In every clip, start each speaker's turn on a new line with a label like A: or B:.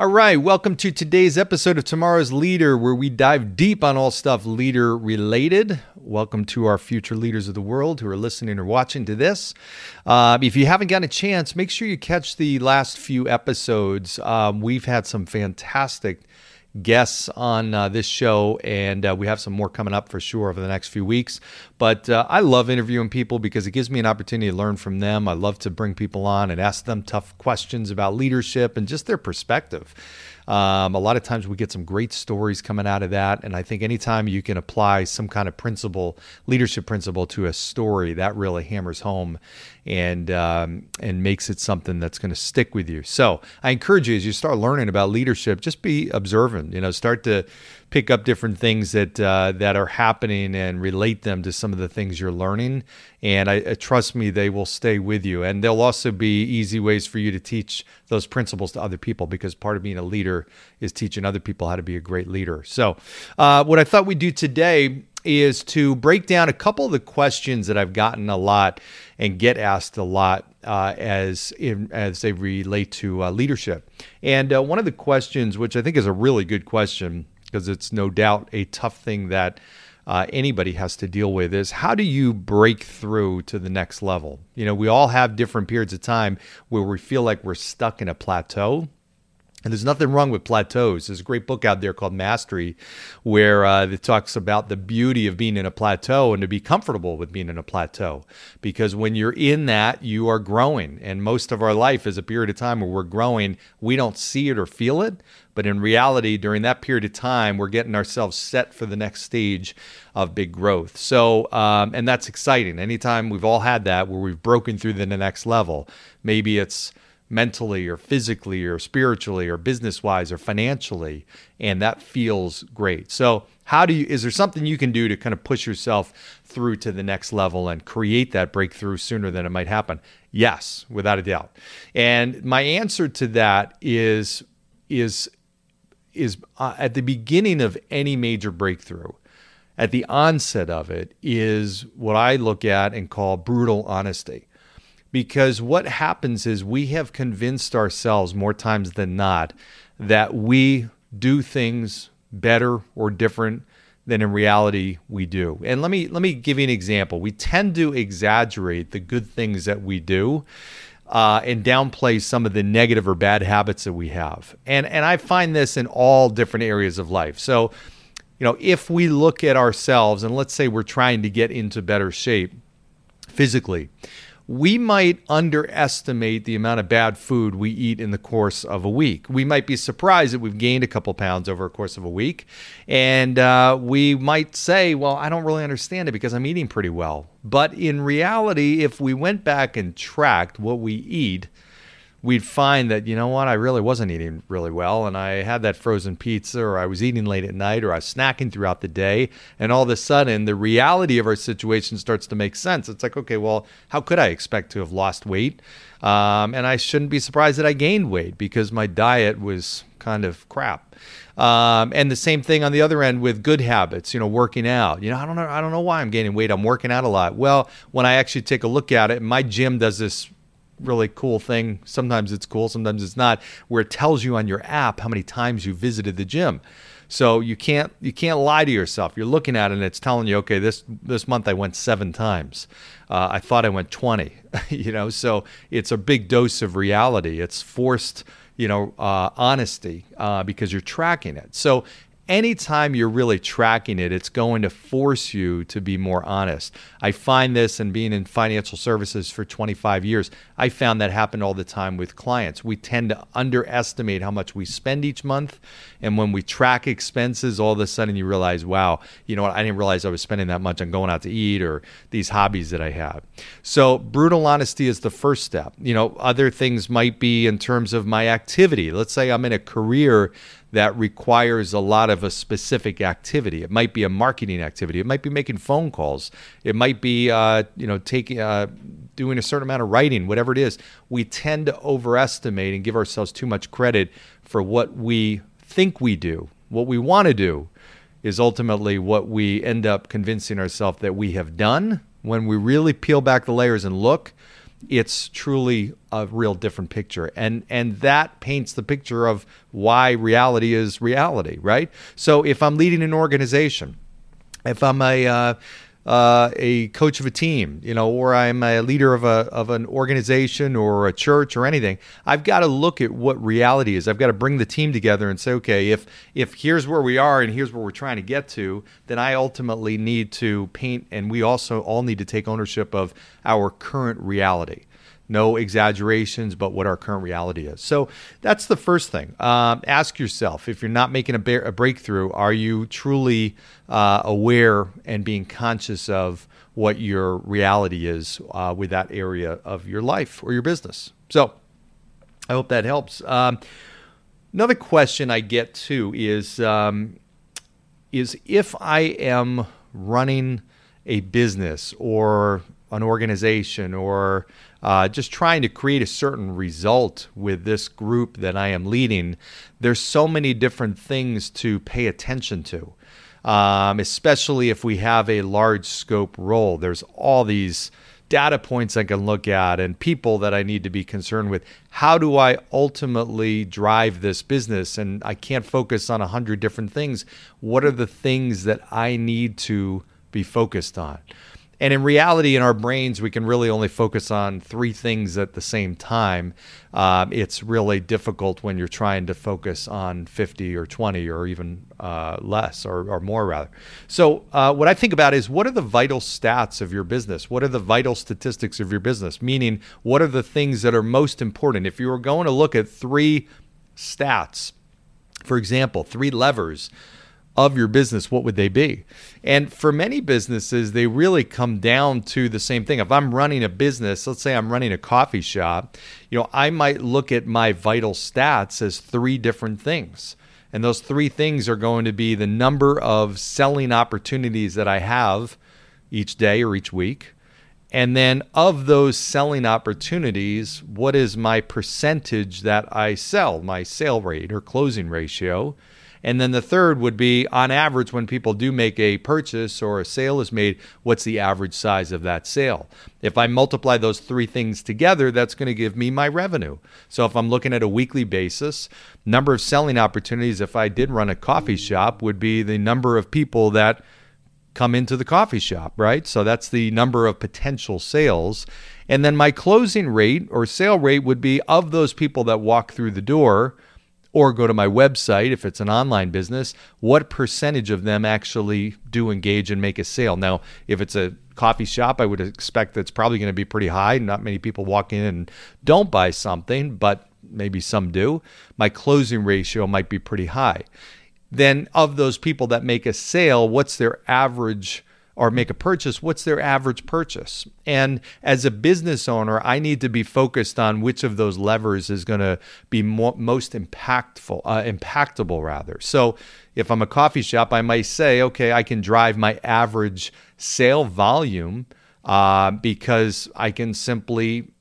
A: All right, welcome to today's episode of Tomorrow's Leader, where we dive deep on all stuff leader related. Welcome to our future leaders of the world who are listening or watching to this. Uh, if you haven't gotten a chance, make sure you catch the last few episodes. Um, we've had some fantastic guests on uh, this show, and uh, we have some more coming up for sure over the next few weeks. But uh, I love interviewing people because it gives me an opportunity to learn from them. I love to bring people on and ask them tough questions about leadership and just their perspective. Um, a lot of times we get some great stories coming out of that. And I think anytime you can apply some kind of principle, leadership principle to a story, that really hammers home and um, and makes it something that's going to stick with you. So I encourage you as you start learning about leadership, just be observant. You know, start to pick up different things that uh, that are happening and relate them to some of the things you're learning. And I, uh, trust me, they will stay with you. And there'll also be easy ways for you to teach those principles to other people because part of being a leader is teaching other people how to be a great leader. So, uh, what I thought we'd do today is to break down a couple of the questions that I've gotten a lot and get asked a lot uh, as in, as they relate to uh, leadership. And uh, one of the questions, which I think is a really good question, because it's no doubt a tough thing that uh, anybody has to deal with is how do you break through to the next level? You know, we all have different periods of time where we feel like we're stuck in a plateau and there's nothing wrong with plateaus. There's a great book out there called Mastery, where uh, it talks about the beauty of being in a plateau and to be comfortable with being in a plateau. Because when you're in that, you are growing. And most of our life is a period of time where we're growing. We don't see it or feel it. But in reality, during that period of time, we're getting ourselves set for the next stage of big growth. So, um, and that's exciting. Anytime we've all had that where we've broken through to the next level, maybe it's mentally or physically or spiritually or business wise or financially and that feels great. So how do you is there something you can do to kind of push yourself through to the next level and create that breakthrough sooner than it might happen? Yes without a doubt. And my answer to that is is is uh, at the beginning of any major breakthrough at the onset of it is what i look at and call brutal honesty because what happens is we have convinced ourselves more times than not that we do things better or different than in reality we do. And let me let me give you an example. We tend to exaggerate the good things that we do. Uh, and downplay some of the negative or bad habits that we have. And and I find this in all different areas of life. So, you know, if we look at ourselves and let's say we're trying to get into better shape physically, we might underestimate the amount of bad food we eat in the course of a week. We might be surprised that we've gained a couple pounds over a course of a week. And uh, we might say, well, I don't really understand it because I'm eating pretty well. But in reality, if we went back and tracked what we eat, we'd find that you know what I really wasn't eating really well and I had that frozen pizza or I was eating late at night or I was snacking throughout the day and all of a sudden the reality of our situation starts to make sense it's like okay well how could I expect to have lost weight um, and I shouldn't be surprised that I gained weight because my diet was kind of crap um, and the same thing on the other end with good habits, you know, working out. You know, I don't know, I don't know why I'm gaining weight. I'm working out a lot. Well, when I actually take a look at it, my gym does this really cool thing. Sometimes it's cool, sometimes it's not, where it tells you on your app how many times you visited the gym. So you can't you can't lie to yourself. You're looking at it and it's telling you, okay, this this month I went seven times. Uh, I thought I went 20. you know, so it's a big dose of reality. It's forced, you know, uh, honesty uh, because you're tracking it. So anytime you're really tracking it, it's going to force you to be more honest. I find this and being in financial services for 25 years, I found that happen all the time with clients. We tend to underestimate how much we spend each month. And when we track expenses, all of a sudden you realize, wow, you know what? I didn't realize I was spending that much on going out to eat or these hobbies that I have. So, brutal honesty is the first step. You know, other things might be in terms of my activity. Let's say I'm in a career that requires a lot of a specific activity. It might be a marketing activity. It might be making phone calls. It might be uh, you know taking uh, doing a certain amount of writing. Whatever it is, we tend to overestimate and give ourselves too much credit for what we think we do. What we want to do is ultimately what we end up convincing ourselves that we have done. When we really peel back the layers and look, it's truly a real different picture. And and that paints the picture of why reality is reality right? So if i'm leading an organization if i'm a uh, uh, a coach of a team, you know, or I'm a leader of a of an organization or a church or anything, I've got to look at what reality is. I've got to bring the team together and say, okay, if if here's where we are and here's where we're trying to get to, then I ultimately need to paint, and we also all need to take ownership of our current reality no exaggerations, but what our current reality is. So that's the first thing. Um, ask yourself if you're not making a, ba- a breakthrough, are you truly uh, aware and being conscious of what your reality is uh, with that area of your life or your business? So I hope that helps. Um, another question I get too is um, is if I am running a business or an organization or uh, just trying to create a certain result with this group that I am leading, there's so many different things to pay attention to, um, especially if we have a large scope role. There's all these data points I can look at and people that I need to be concerned with. How do I ultimately drive this business? And I can't focus on a hundred different things. What are the things that I need to be focused on? And in reality, in our brains, we can really only focus on three things at the same time. Um, it's really difficult when you're trying to focus on 50 or 20 or even uh, less or, or, more, rather. So, uh, what I think about is what are the vital stats of your business? What are the vital statistics of your business? Meaning, what are the things that are most important? If you were going to look at three stats, for example, three levers of your business, what would they be? And for many businesses, they really come down to the same thing. If I'm running a business, let's say I'm running a coffee shop, you know, I might look at my vital stats as three different things. And those three things are going to be the number of selling opportunities that I have each day or each week. And then of those selling opportunities, what is my percentage that I sell, my sale rate or closing ratio? And then the third would be on average, when people do make a purchase or a sale is made, what's the average size of that sale? If I multiply those three things together, that's going to give me my revenue. So if I'm looking at a weekly basis, number of selling opportunities, if I did run a coffee shop, would be the number of people that come into the coffee shop, right? So that's the number of potential sales. And then my closing rate or sale rate would be of those people that walk through the door or go to my website if it's an online business, what percentage of them actually do engage and make a sale? Now, if it's a coffee shop, I would expect that's probably going to be pretty high. Not many people walk in and don't buy something, but maybe some do. My closing ratio might be pretty high. Then, of those people that make a sale, what's their average? Or make a purchase, what's their average purchase? And as a business owner, I need to be focused on which of those levers is going to be mo- most impactful, uh, impactable rather. So if I'm a coffee shop, I might say, okay, I can drive my average sale volume uh, because I can simply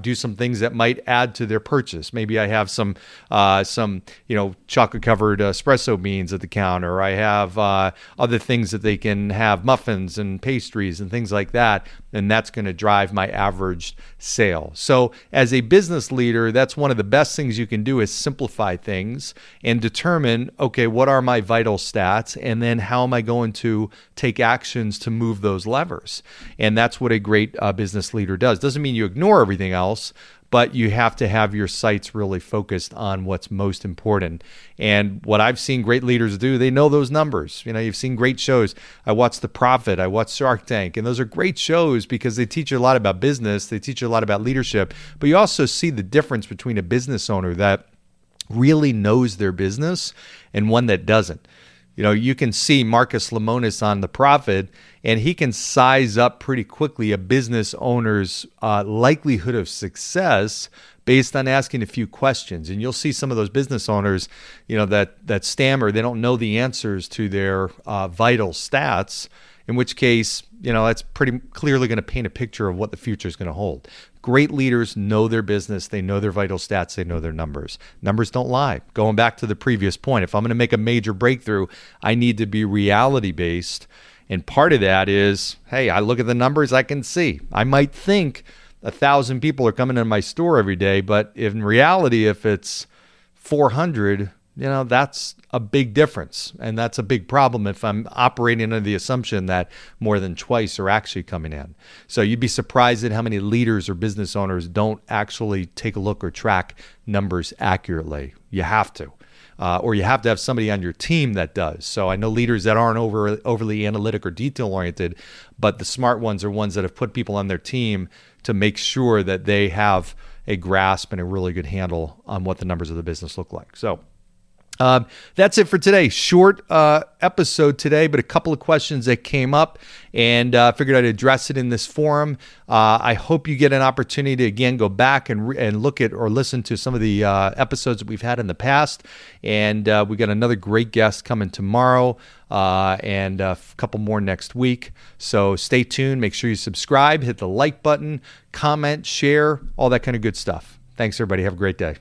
A: do some things that might add to their purchase. Maybe I have some uh, some you know chocolate covered espresso beans at the counter. I have uh, other things that they can have muffins and pastries and things like that, and that's going to drive my average sale. So as a business leader, that's one of the best things you can do is simplify things and determine okay what are my vital stats, and then how am I going to take actions to move those levers. And that's what a great uh, business leader does. Doesn't mean you ignore everything everything else, but you have to have your sights really focused on what's most important. And what I've seen great leaders do, they know those numbers. You know, you've seen great shows. I watched The Profit, I watched Shark Tank, and those are great shows because they teach you a lot about business, they teach you a lot about leadership, but you also see the difference between a business owner that really knows their business and one that doesn't. You know, you can see Marcus Lemonis on The Profit, and he can size up pretty quickly a business owner's uh, likelihood of success based on asking a few questions. And you'll see some of those business owners, you know, that that stammer. They don't know the answers to their uh, vital stats. In which case, you know, that's pretty clearly going to paint a picture of what the future is going to hold. Great leaders know their business, they know their vital stats, they know their numbers. Numbers don't lie. Going back to the previous point, if I'm going to make a major breakthrough, I need to be reality based. And part of that is, hey, I look at the numbers, I can see. I might think a thousand people are coming in my store every day, but in reality, if it's 400, you know, that's a big difference. And that's a big problem if I'm operating under the assumption that more than twice are actually coming in. So you'd be surprised at how many leaders or business owners don't actually take a look or track numbers accurately. You have to. Uh, or you have to have somebody on your team that does. So I know leaders that aren't over, overly analytic or detail oriented, but the smart ones are ones that have put people on their team to make sure that they have a grasp and a really good handle on what the numbers of the business look like. So um, that's it for today. Short uh, episode today, but a couple of questions that came up, and uh, figured I'd address it in this forum. Uh, I hope you get an opportunity to again go back and re- and look at or listen to some of the uh, episodes that we've had in the past. And uh, we got another great guest coming tomorrow, uh, and a couple more next week. So stay tuned. Make sure you subscribe, hit the like button, comment, share, all that kind of good stuff. Thanks, everybody. Have a great day.